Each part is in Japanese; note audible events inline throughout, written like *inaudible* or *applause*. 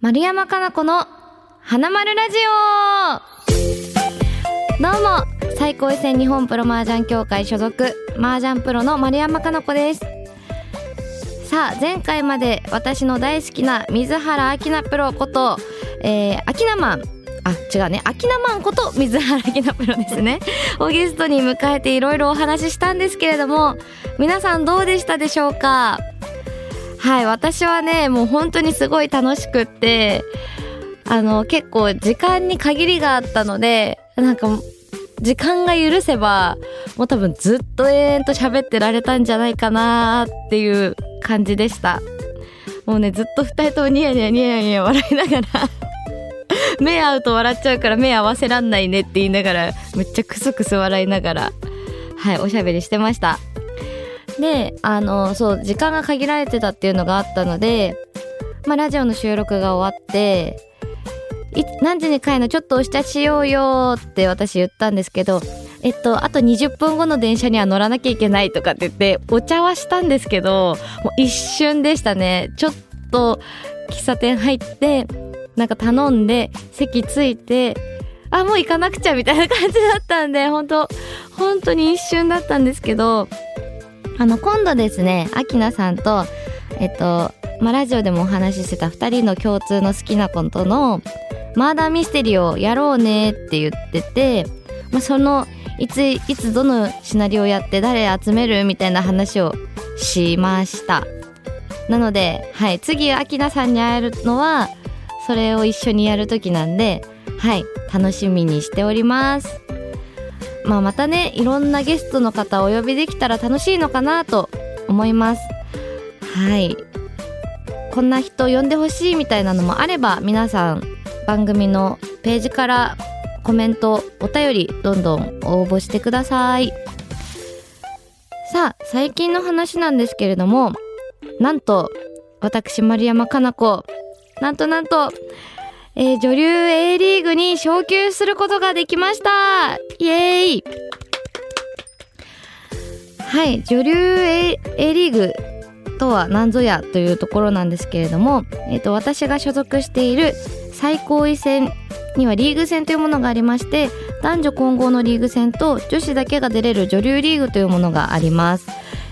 丸山かな子の花丸ラジオ。どうも最高位戦日本プロ麻雀協会所属麻雀プロの丸山かな子です。さあ前回まで私の大好きな水原明菜プロこと、えー、明菜マン。あ違うね。明菜マンこと水原明菜プロですね。をゲストに迎えていろいろお話ししたんですけれども皆さんどうでしたでしょうか？はい私はねもう本当にすごい楽しくってあの結構時間に限りがあったのでなんか時間が許せばもう多分ずっと永遠と喋ってられたんじゃないかなっていう感じでした。もうねずっと二人ともニヤニヤニヤニヤ笑いながら *laughs* 目合うと笑っちゃうから目合わせらんないねって言いながらめっちゃクスクス笑いながらはいおしゃべりしてました。であのそう時間が限られてたっていうのがあったので、まあ、ラジオの収録が終わって何時に帰るのちょっとお茶しようよって私言ったんですけどえっとあと20分後の電車には乗らなきゃいけないとかって言ってお茶はしたんですけどもう一瞬でしたね。ちょっと喫茶店入ってなんか頼んで席ついてあもう行かなくちゃみたいな感じだったんで本当本当に一瞬だったんですけどあの今度ですねアキナさんとえっと、まあ、ラジオでもお話ししてた2人の共通の好きな子とのマーダーミステリーをやろうねって言ってて、まあ、そのいついつどのシナリオやって誰集めるみたいな話をしました。なので、はい、次アキナさんに会えるのはそれを一緒にやる時なんではい楽しみにしております。まあまたねいろんなゲストの方お呼びできたら楽しいのかなと思います。はい。こんな人呼んでほしいみたいなのもあれば皆さん番組のページからコメントお便りどんどん応募してください。さあ最近の話なんですけれどもなんと私丸山加奈子。なんとなんとえー女流 A リーグに昇級することができました。イエーイ。はい女流 A, A リーグとは何ぞやというところなんですけれども、えー、と私が所属している最高位戦にはリーグ戦というものがありまして男女混合のリーグ戦と女子だけが出れる女流リーグというものがあります、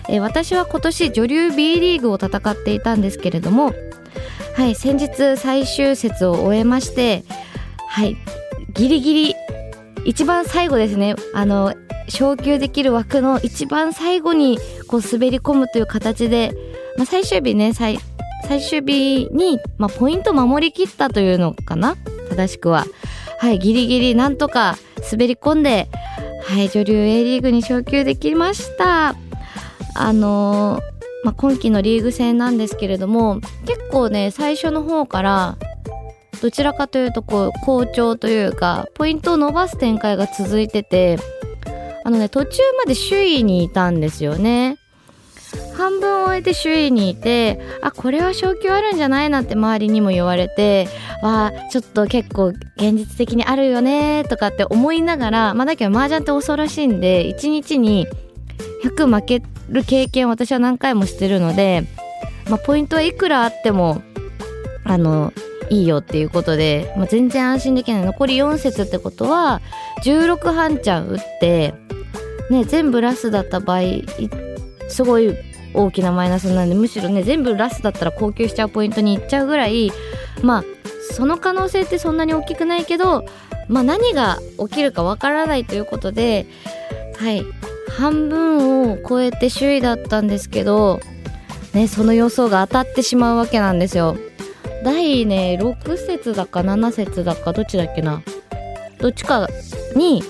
えー私は今年女流 B リーグを戦っていたんですけれどもはい先日最終節を終えましてはいギリギリ一番最後ですね。あの昇級できる枠の一番最後にこう滑り込むという形で、まあ、最終日ね最最終日に、まあ、ポイント守りきったというのかな？正しくは。はいギリギリなんとか滑り込んではい女流 A リーグに昇級できました。あのーまあ、今期のリーグ戦なんですけれども結構ね最初の方からどちらかというとこう好調というかポイントを伸ばす展開が続いててあのね途中まで首位にいたんですよね。半分終えて首位にいてあこれは昇級あるんじゃないなって周りにも言われてわちょっと結構現実的にあるよねとかって思いながらまあだけど麻雀って恐ろしいんで1日に100負ける経験を私は何回もしてるので、まあ、ポイントはいくらあってもあのいいよっていうことで、まあ、全然安心できない。残り4節ってことは16半チャン打って、ね、全部ラスだった場合すごい大きなマイナスなんでむしろね全部ラスだったら高級しちゃうポイントにいっちゃうぐらいまあその可能性ってそんなに大きくないけど、まあ、何が起きるかわからないということではい。半分を超えて首位だったんですけど、ね、その予想が当たってしまうわけなんですよ。第ね6節だか7節だかどっちだっけなどっちかに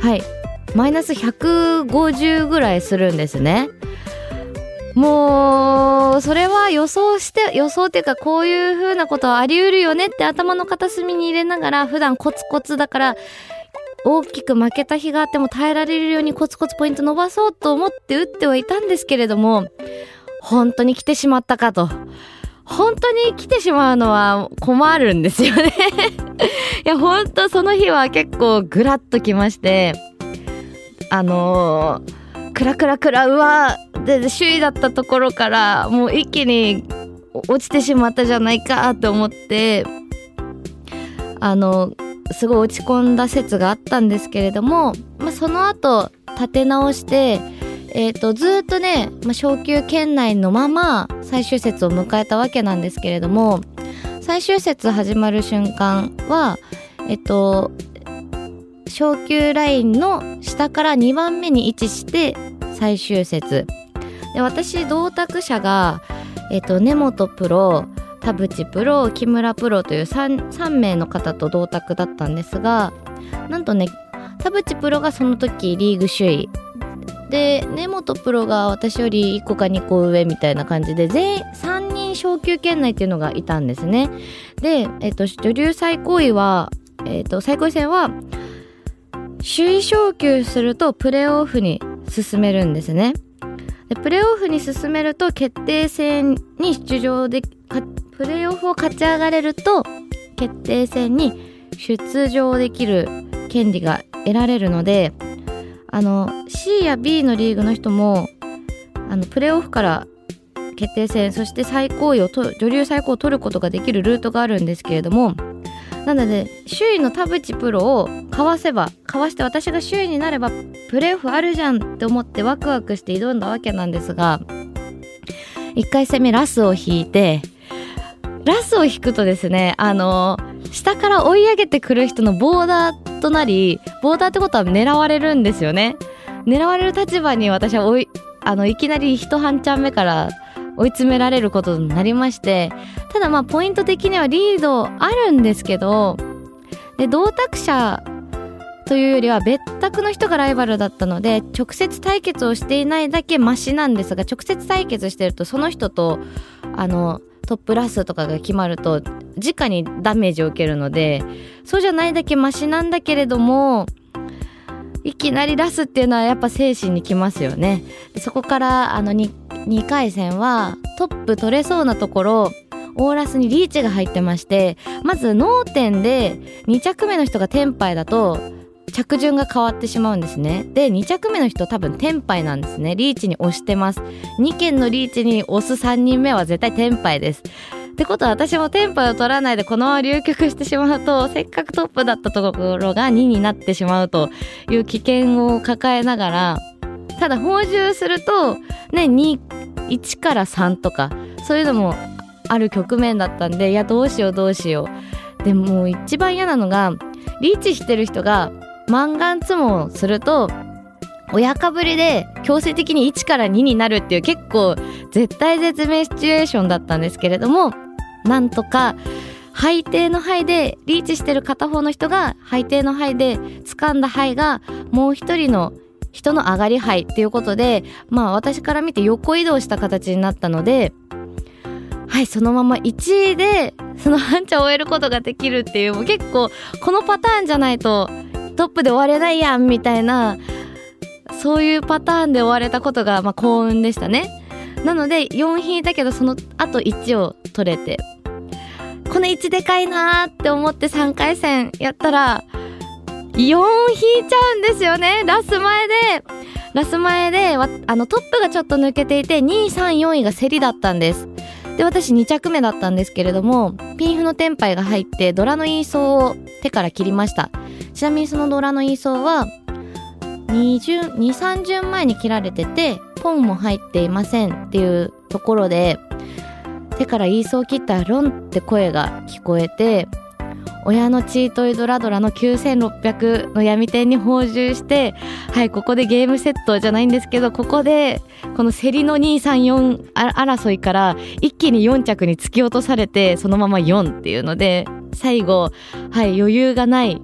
はいマイナス150ぐらいするんですね。もうそれは予想して予想っていうかこういう風なことはあり得るよねって頭の片隅に入れながら普段コツコツだから大きく負けた日があっても耐えられるようにコツコツポイント伸ばそうと思って打ってはいたんですけれども本当に来てしまったかと。本当に来てしまうのは困るんですよね。*laughs* いや本当その日は結構グラッときましてあのー、クラクラクラうわで首位だったところからもう一気に落ちてしまったじゃないかって思ってあのすごい落ち込んだ説があったんですけれども、まあ、その後立て直してえーと、ずっとね、まあ、昇級圏内のまま最終節を迎えたわけなんですけれども最終節始まる瞬間はえっ、ー、と昇級ラインの下から2番目に位置して最終節。で私同卓者が、えっ、ー、と根本プロ田淵プロ木村プロという 3, 3名の方と同卓だったんですがなんとね田淵プロがその時リーグ首位。で根本プロが私より1個か2個上みたいな感じで全員3人昇級圏内っていうのがいたんですね。で、えっと、女流最高位は、えっと、最高位戦は首位昇級するとプレーオフに進めるんですね。でプレーオフに進めると決定戦に出場でプレーオフを勝ち上がれると決定戦に出場できる権利が得られるのであの C や B のリーグの人もあのプレーオフから決定戦そして最高位をと女流最高を取ることができるルートがあるんですけれどもなので首位の田淵プロをかわせばかわして私が首位になればプレーオフあるじゃんって思ってワクワクして挑んだわけなんですが1回戦目ラスを引いてラスを引くとですねあの下から追い上げてくる人のボーダーとなりボーダーってことは狙われるんですよね。狙われる立場に私はおいあのいきなり一半ちゃん目から追い詰められることになりましてただまあポイント的にはリードあるんですけどで同卓者というよりは別宅の人がライバルだったので直接対決をしていないだけマシなんですが直接対決してるとその人とあのトップラスとかが決まると直にダメージを受けるのでそうじゃないだけマシなんだけれどもいきなりラスっていうのはやっぱ精神にきますよね。そこからあの 2, 2回戦はトップ取れそうなところオーラスにリーチが入ってましてまず脳天で2着目の人がテンパイだと着順が変わってしまうんですね。で2着目の人多分テンパイなんですね。リーチに押してます。2件のリーチに押す3人目は絶対テンパイです。ってことは私もテンパイを取らないでこのまま流局してしまうとせっかくトップだったところが2になってしまうという危険を抱えながらただ放充するとね21から3とかそういうのもある局面だったんでいやどうしようどうしよう。でも一番嫌なのがリーチしてる人がマンガンツモをすると親かぶりで強制的に1から2になるっていう結構絶対絶命シチュエーションだったんですけれどもなんとか背底の肺でリーチしてる片方の人が背底の肺で掴んだ肺がもう一人の人の上がり肺っていうことでまあ私から見て横移動した形になったのではいそのまま1位でその半茶を終えることができるっていうもう結構このパターンじゃないとトップで終われないやんみたいなそういうパターンで終われたことが、まあ、幸運でしたね。なので4引いたけどその後1を取れてこの1でかいなーって思って3回戦やったら4引いちゃうんですよね。ラス前で。ラス前であのトップがちょっと抜けていて234位が競りだったんです。で私2着目だったんですけれどもピンフのテンパイが入ってドラのイーソーを手から切りました。ちなみにそのドラのイーソーは2巡、2、3巡前に切られててポンも入っていませんっていうところで手からイーソー切ったらロンって声が聞こえて親のチートイドラドラの9600の闇点に放充してはいここでゲームセットじゃないんですけどここでこの競りの234争いから一気に4着に突き落とされてそのまま4っていうので最後はい余裕がない。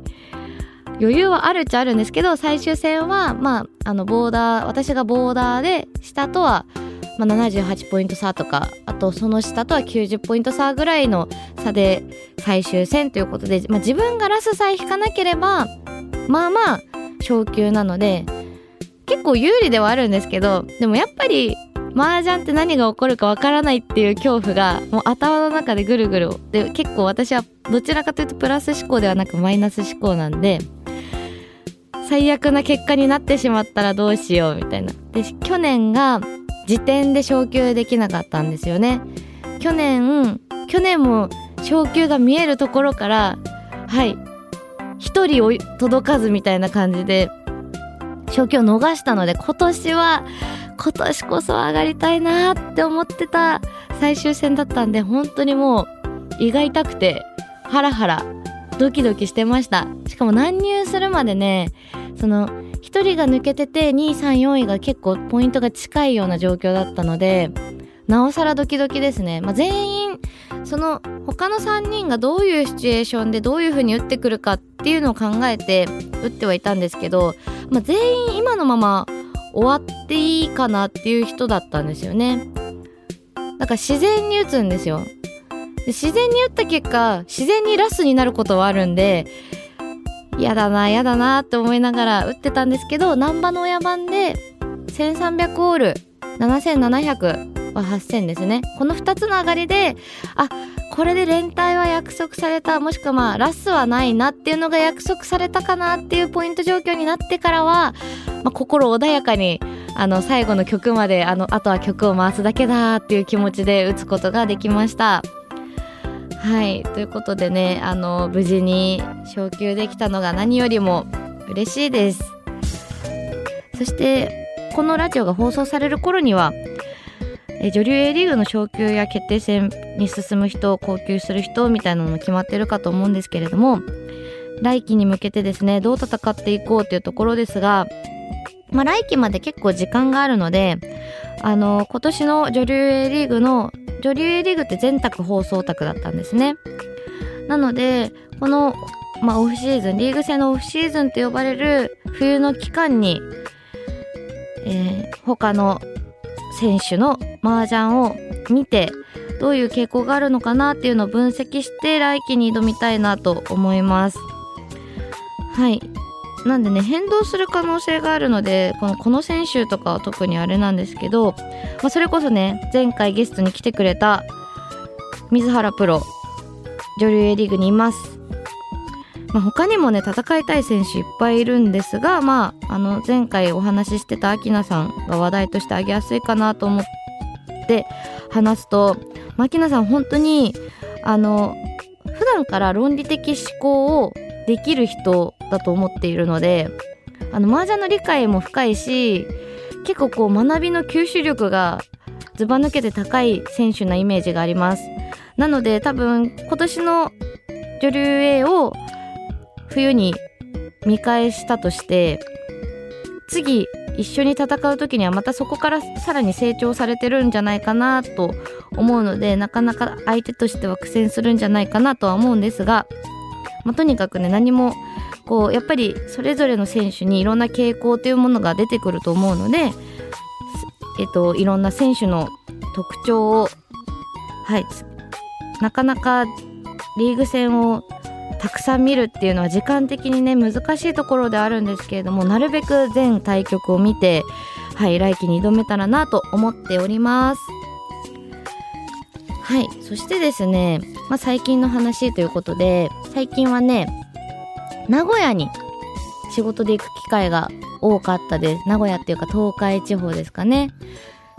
余裕はあるっちゃあるんですけど最終戦はまああのボーダー私がボーダーで下とはまあ、78ポイント差とかあとその下とは90ポイント差ぐらいの差で最終戦ということで、まあ、自分がラスさえ引かなければまあまあ昇級なので結構有利ではあるんですけどでもやっぱり麻雀って何が起こるかわからないっていう恐怖がもう頭の中でぐるぐるで結構私はどちらかというとプラス思考ではなくマイナス思考なんで最悪な結果になってしまったらどうしようみたいな。で去年が時点で昇級できなかったんですよね。去年去年も昇級が見えるところからはい一人を届かずみたいな感じで昇級を逃したので今年は今年こそ上がりたいなって思ってた最終戦だったんで本当にもう胃が痛くてハラハラドキドキしてました。しかも乱入するまでねその1人が抜けてて234位が結構ポイントが近いような状況だったのでなおさらドキドキですね、まあ、全員その他の3人がどういうシチュエーションでどういう風に打ってくるかっていうのを考えて打ってはいたんですけど、まあ、全員今のまま終わっていいかなっていう人だったんですよね。だから自然に打つんですよ。自然に打った結果自然にラスになることはあるんで嫌だな嫌だなって思いながら打ってたんですけど難波の親番で1300オール7700は8000ですねこの2つの上がりであこれで連帯は約束されたもしくはまあラスはないなっていうのが約束されたかなっていうポイント状況になってからは、まあ、心穏やかにあの最後の曲まであのあとは曲を回すだけだっていう気持ちで打つことができました。はい。ということでねあの無事に昇級できたのが何よりも嬉しいです。そしてこのラジオが放送される頃にはえ女流 A リーグの昇級や決定戦に進む人高級する人みたいなのも決まってるかと思うんですけれども来季に向けてですねどう戦っていこうというところですがまあ来季まで結構時間があるのであの今年の女流 A リーグの女流リーグって全卓放送卓だったんですね。なのでこの、まあ、オフシーズンリーグ戦のオフシーズンと呼ばれる冬の期間に、えー、他の選手の麻雀を見てどういう傾向があるのかなっていうのを分析して来季に挑みたいなと思います。はい。なんでね変動する可能性があるのでこのこの選手とかは特にあれなんですけど、まあ、それこそね前回ゲストに来てくれた水原プロ女流 A リーグにいます、まあ、他にもね戦いたい選手いっぱいいるんですが、まあ、あの前回お話ししてたアキナさんが話題としてあげやすいかなと思って話すと、まあ、さん本当にあの普段から論理的思考をできる人だと思っているのであの麻雀の理解も深いし結構こう学びの吸収力がずば抜けて高い選手なイメージがあります。なので多分今年の女流 A を冬に見返したとして次一緒に戦う時にはまたそこからさらに成長されてるんじゃないかなと思うのでなかなか相手としては苦戦するんじゃないかなとは思うんですがまあ、とにかくね何もこうやっぱりそれぞれの選手にいろんな傾向というものが出てくると思うので、えっと、いろんな選手の特徴をはいなかなかリーグ戦をたくさん見るっていうのは時間的にね難しいところであるんですけれどもなるべく全対局を見てはい来季に挑めたらなと思っております。はいそしてですね、まあ、最近の話ということで最近はね、名古屋に仕事で行く機会が多かったです。名古屋っていうか東海地方ですかね。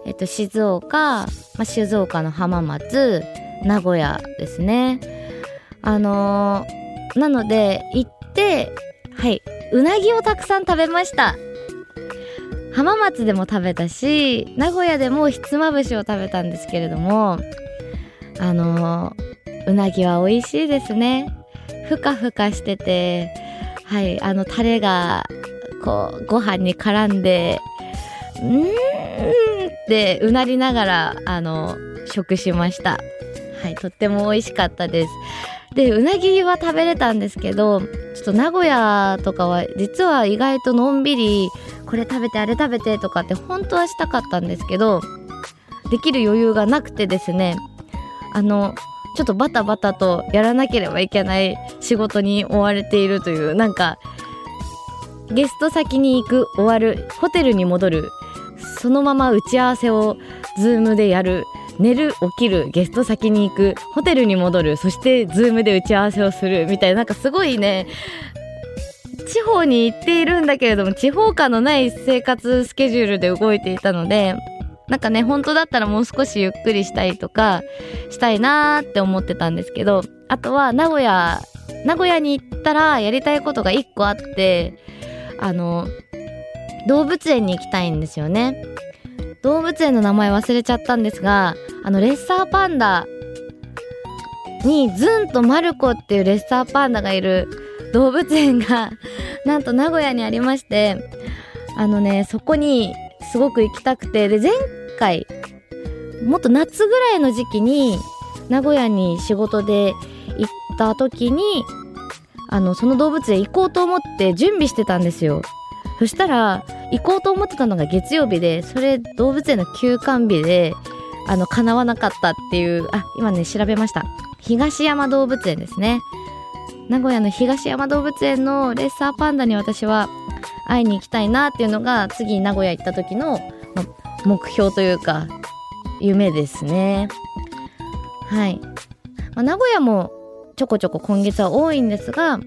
えっと、静岡、まあ、静岡の浜松、名古屋ですね。あのー、なので、行って、はい、うなぎをたくさん食べました。浜松でも食べたし、名古屋でもひつまぶしを食べたんですけれども、あのー、うなぎは美味しいですね。ふかふかしてて、はい、あのタレが、こう、ご飯に絡んで、うーんってうなりながら、あの、食しました。はい、とっても美味しかったです。で、うなぎは食べれたんですけど、ちょっと名古屋とかは実は意外とのんびり、これ食べてあれ食べてとかって本当はしたかったんですけど、できる余裕がなくてですね、あの、ちょっとバタバタとやらなければいけない仕事に追われているというなんかゲスト先に行く終わるホテルに戻る。そのまま打ち合わせをズームでやる。寝る起きるゲスト先に行くホテルに戻る。そしてズームで打ち合わせをするみたいななんかすごいね。地方に行っているんだけれども地方感のない生活スケジュールで動いていたのでなんかね、本当だったらもう少しゆっくりしたいとか、したいなーって思ってたんですけど、あとは名古屋、名古屋に行ったらやりたいことが一個あって、あの、動物園に行きたいんですよね。動物園の名前忘れちゃったんですが、あの、レッサーパンダにズンとマルコっていうレッサーパンダがいる動物園がなんと名古屋にありまして、あのね、そこにすごく行きたくて、で、前回、もっと夏ぐらいの時期に、名古屋に仕事で行った時に、あの、その動物園行こうと思って準備してたんですよ。そしたら、行こうと思ってたのが月曜日で、それ動物園の休館日で、あの、叶わなかったっていう、あ、今ね、調べました。東山動物園ですね。名古屋の東山動物園のレッサーパンダに私は会いに行きたいなっていうのが次名古屋行った時の目標というか夢ですね。はい、まあ、名古屋もちょこちょこ今月は多いんですが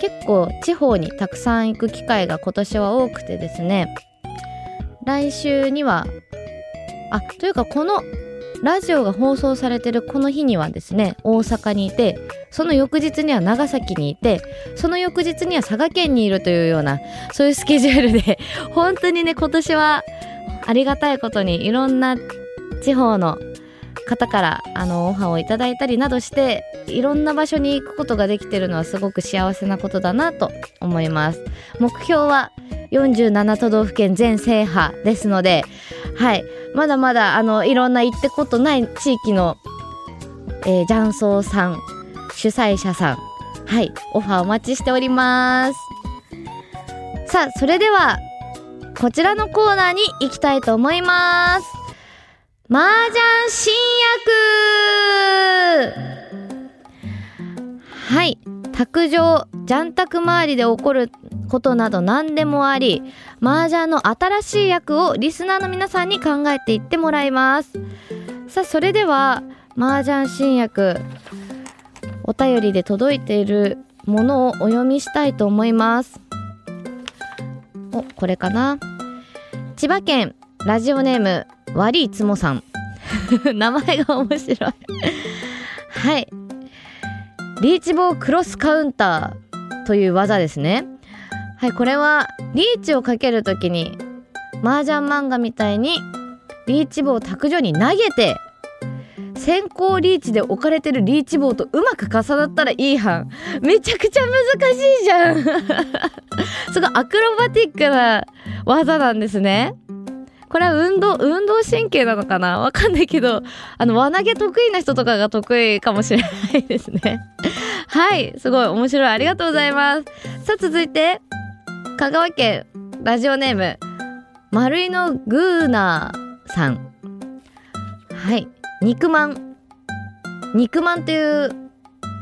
結構地方にたくさん行く機会が今年は多くてですね。来週にはあというかこのラジオが放送されてるこの日にはですね大阪にいてその翌日には長崎にいてその翌日には佐賀県にいるというようなそういうスケジュールで *laughs* 本当にね今年はありがたいことにいろんな地方の方からあのオファーをいただいたりなどしていろんな場所に行くことができてるのはすごく幸せなことだなと思います。目標は47都道府県全制覇ですのではい。まだまだあのいろんな行ってことない地域の、えー、雀荘さん主催者さんはい。オファーお待ちしております。さあそれではこちらのコーナーに行きたいと思います。麻雀新薬。はい。卓上ジャン卓周りで起こることなど何でもあり麻雀の新しい役をリスナーの皆さんに考えていってもらいます。さあそれでは麻雀新薬お便りで届いているものをお読みしたいと思います。おこれかな？千葉県ラジオネーム悪いつもさん。*laughs* 名前が面白い。はい。リーチボークロスカウンターという技ですね。はいこれはリーチをかけるときに麻雀漫画みたいにリーチ棒を卓上に投げて先行リーチで置かれてるリーチ棒とうまく重なったらいい班。めちゃくちゃ難しいじゃん。*laughs* すごいアクロバティックな技なんですね。これは運動運動神経なのかな？わかんないけどあの輪投げ得意な人とかが得意かもしれないですね。はいすごい面白い。ありがとうございます。さあ続いて香川県ラジオネーム丸井のグーナーさん。はい。肉まん。肉まんという、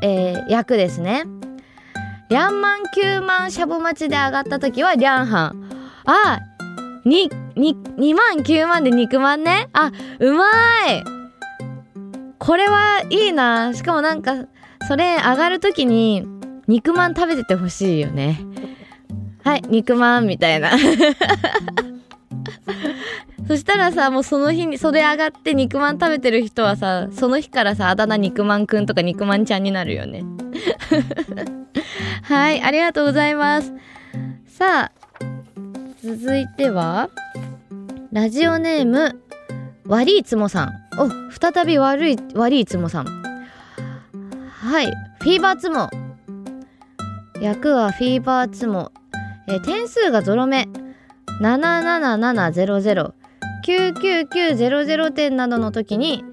えー、役ですね。リャンマン9万シャボ待ちで上がった時はリャンハン。あにに2万9万で肉まんね。あうまい。これはいいな。しかもなんかそれ上がる時に肉まん食べててほしいよね。はい肉まんみたいな。そしたらさもうその日にそれ上がって肉まん食べてる人はさその日からさあだ名肉まんくんとか肉まんちゃんになるよね。*laughs* はいありがとうございます。さあ続いてはラジオネーム悪いつもさん。お再び悪い悪いつもさん。はいフィーバーつも役はフィーバーつもえー、点数がゾロ目。77700 99900点などの時に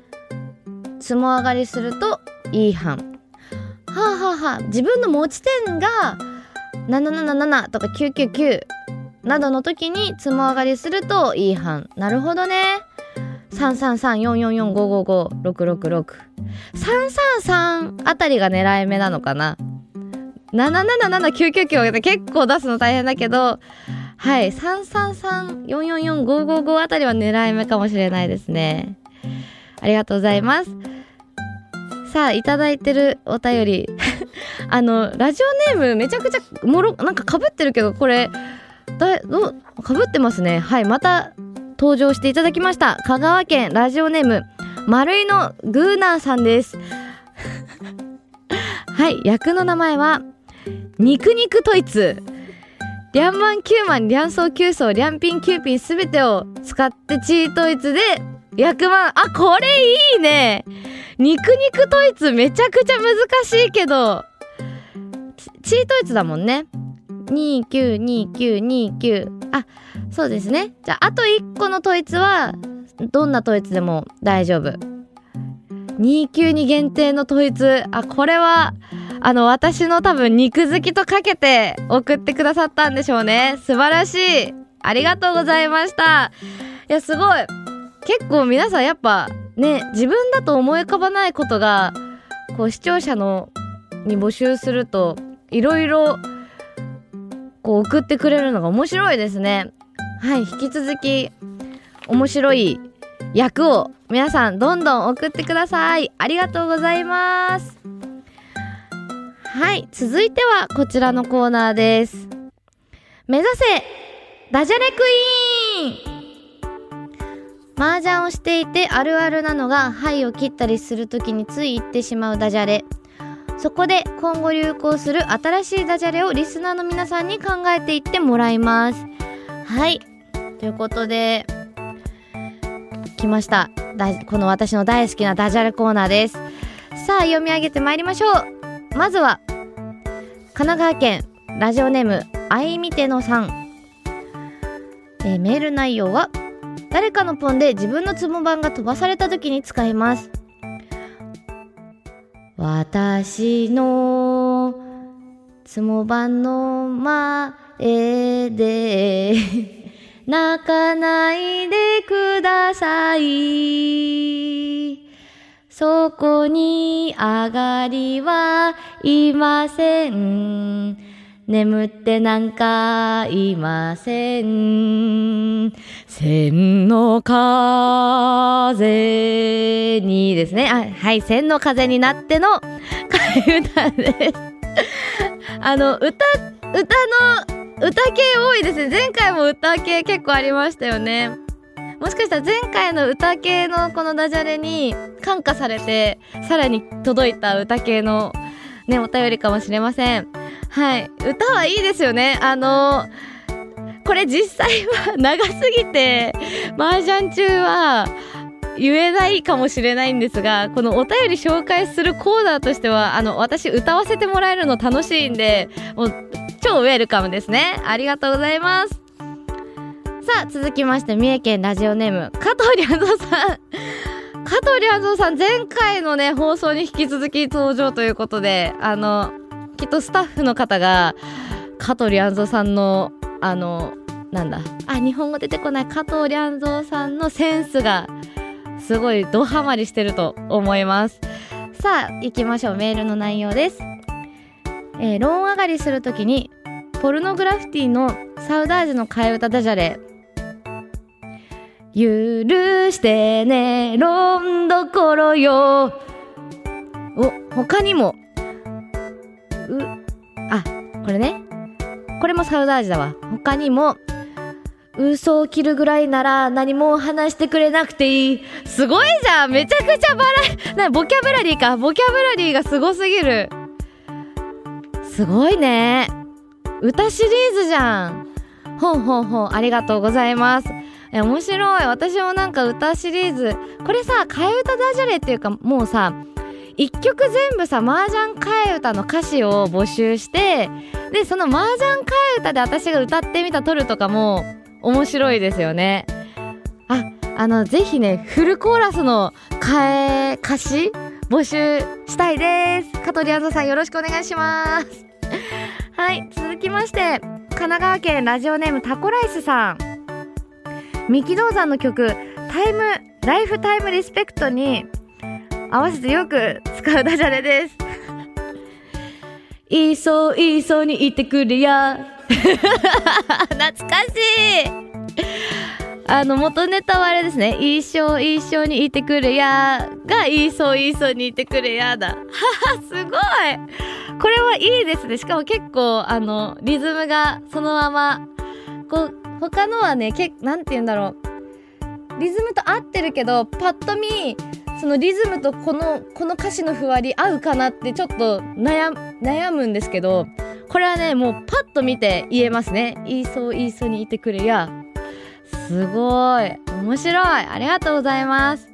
つも上がりするといい班はあはあはあ。自分の持ち点が777とか999などの時につも上がりするといい班なるほどね。33344455566 333あたりが狙い目なのかな。777999って結構出すの大変だけど、はい、333444555あたりは狙い目かもしれないですね。ありがとうございます。さあ、いただいてるお便り。*laughs* あの、ラジオネームめちゃくちゃもろ、なんか被ってるけど、これ、だどう、被ってますね。はい、また、登場していただきました香川県ラジオネーム丸いのグーナーさんです *laughs* はい役の名前は肉肉トイツリャンマンキューマン、リャンソーキューソー、リャンピンキューピンすべてを使ってチートイツで役満。あ、これいいね肉肉トイツめちゃくちゃ難しいけど、チートイツだもんね。292929。あ、そうですね。じゃあ、あと1個の統一は、どんな統一でも大丈夫。292限定の統一。あ、これは、あの、私の多分肉好きとかけて送ってくださったんでしょうね。素晴らしい。ありがとうございました。いや、すごい。結構皆さんやっぱね、自分だと思い浮かばないことが、こう視聴者のに募集すると、いろいろこう送ってくれるのが面白いですね。はい、引き続き面白い役を皆さんどんどん送ってください。ありがとうございます。はい、続いてはこちらのコーナーです。目指せダジャレクイーン麻雀をしていてあるあるなのが牌を切ったりする時につい言ってしまうダジャレ。そこで今後流行する新しいダジャレをリスナーの皆さんに考えていってもらいます。はい。ということで、来ました。この私の大好きなダジャレコーナーです。さあ、読み上げてまいりましょう。まずは、神奈川県ラジオネーム、あいみてのさん。えー、メール内容は、誰かのポンで自分のツモ版が飛ばされた時に使います。私のつもばの前で泣かないでください。そこに上がりはいません。眠ってなんかいません。千の風にですね。あはい、千の風になっての替え歌です。あの、歌、歌の、歌系多いですね。前回も歌系結構ありましたよね。もしかしたら前回の歌系のこのダジャレに感化されて、さらに届いた歌系のね、お便りかもしれません。はい。歌はいいですよね。あのこれ実際は長すぎて、麻雀中は言えないかもしれないんですが、このお便り紹介するコーナーとしては、あの、私歌わせてもらえるの楽しいんで、もう超ウェルカムですね。ありがとうございます。さあ、続きまして、三重県ラジオネーム、加藤良三さん。加藤良三さん、前回のね、放送に引き続き登場ということで、あの、きっとスタッフの方が加藤良三さんのあのなんだ？あ日本語出てこない。加藤良三さんのセンスがすごいドハマりしてると思います。さあ行きましょう。メールの内容です、えー、ローン上がりするときにポルノグラフィティのサウダージの替え歌ダジャレ。許してねロンどころよお他にもう、あ、これね。これもサウダージだわ。他にも、嘘を切るぐらいなら何も話してくれなくていい。すごいじゃんめちゃくちゃバラ、な、ボキャブラリーか。ボキャブラリーがすごすぎる。すごいね。歌シリーズじゃん。ほんほんほん、ありがとうございます。え、面白い。私もなんか歌シリーズ。これさ、替え歌ダジャレっていうか、もうさ、一曲全部さ麻雀替え歌の歌詞を募集してでその麻雀替え歌で私が歌ってみた撮るとかも面白いですよねああのぜひねフルコーラスの替え歌詞募集したいです香取あずさんよろしくお願いしますはい続きまして神奈川県ラジオネームタコライスさん三木道山の曲タイムライフタイムリスペクトに合わせてよく使うダジャレです。*laughs* いそういそうにいてくれや。*laughs* 懐かしいあの、元ネタはあれですね。一生一生にいてくれやが、いいそういいそうにいてくれやだ。はは、すごいこれはいいですね。しかも結構、あの、リズムがそのまま、こう、他のはね、けなんて言うんだろう。リズムと合ってるけどパッと見そのリズムとこのこの歌詞のふわり合うかなってちょっと悩悩むんですけどこれはねもうパッと見て言えますね。言いそう言いそうにいてくれりゃ。すごい。面白い。ありがとうございます。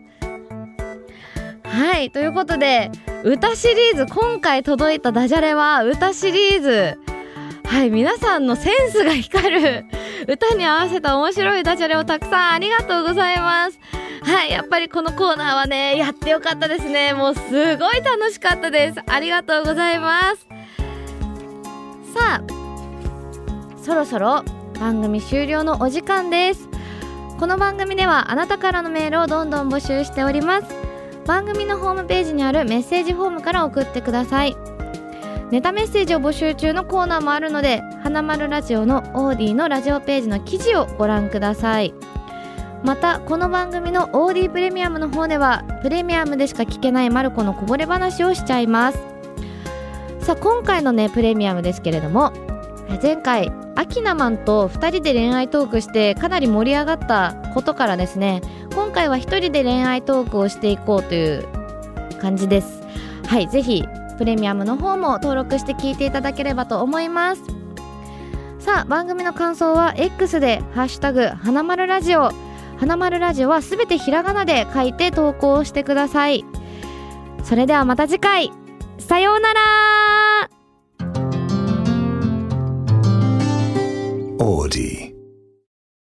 はいということで歌シリーズ今回届いたダジャレは歌シリーズ。はい皆さんのセンスが光る歌に合わせた面白いダジャレをたくさんありがとうございます。はいやっぱりこのコーナーはねやってよかったですね。もうすごい楽しかったです。ありがとうございます。さあそろそろ番組終了のお時間です。この番組ではあなたからのメールをどんどん募集しております。番組のホームページにあるメッセージフォームから送ってください。ネタメッセージを募集中のコーナーもあるので花丸ラジオのオーディのラジオページの記事をご覧ください。またこの番組のオーディプレミアムの方ではプレミアムでしか聞けないマルコのこぼれ話をしちゃいます。さあ今回のねプレミアムですけれども前回アキナマンと2人で恋愛トークしてかなり盛り上がったことからですね今回は1人で恋愛トークをしていこうという感じです。はいぜひプレミアムの方も登録して聞いていただければと思います。さあ番組の感想は X で「ハッシュタグ花丸ラジオ」花丸ラジオはすべてひらがなで書いて投稿してください。それではまた次回。さようなら。Audi.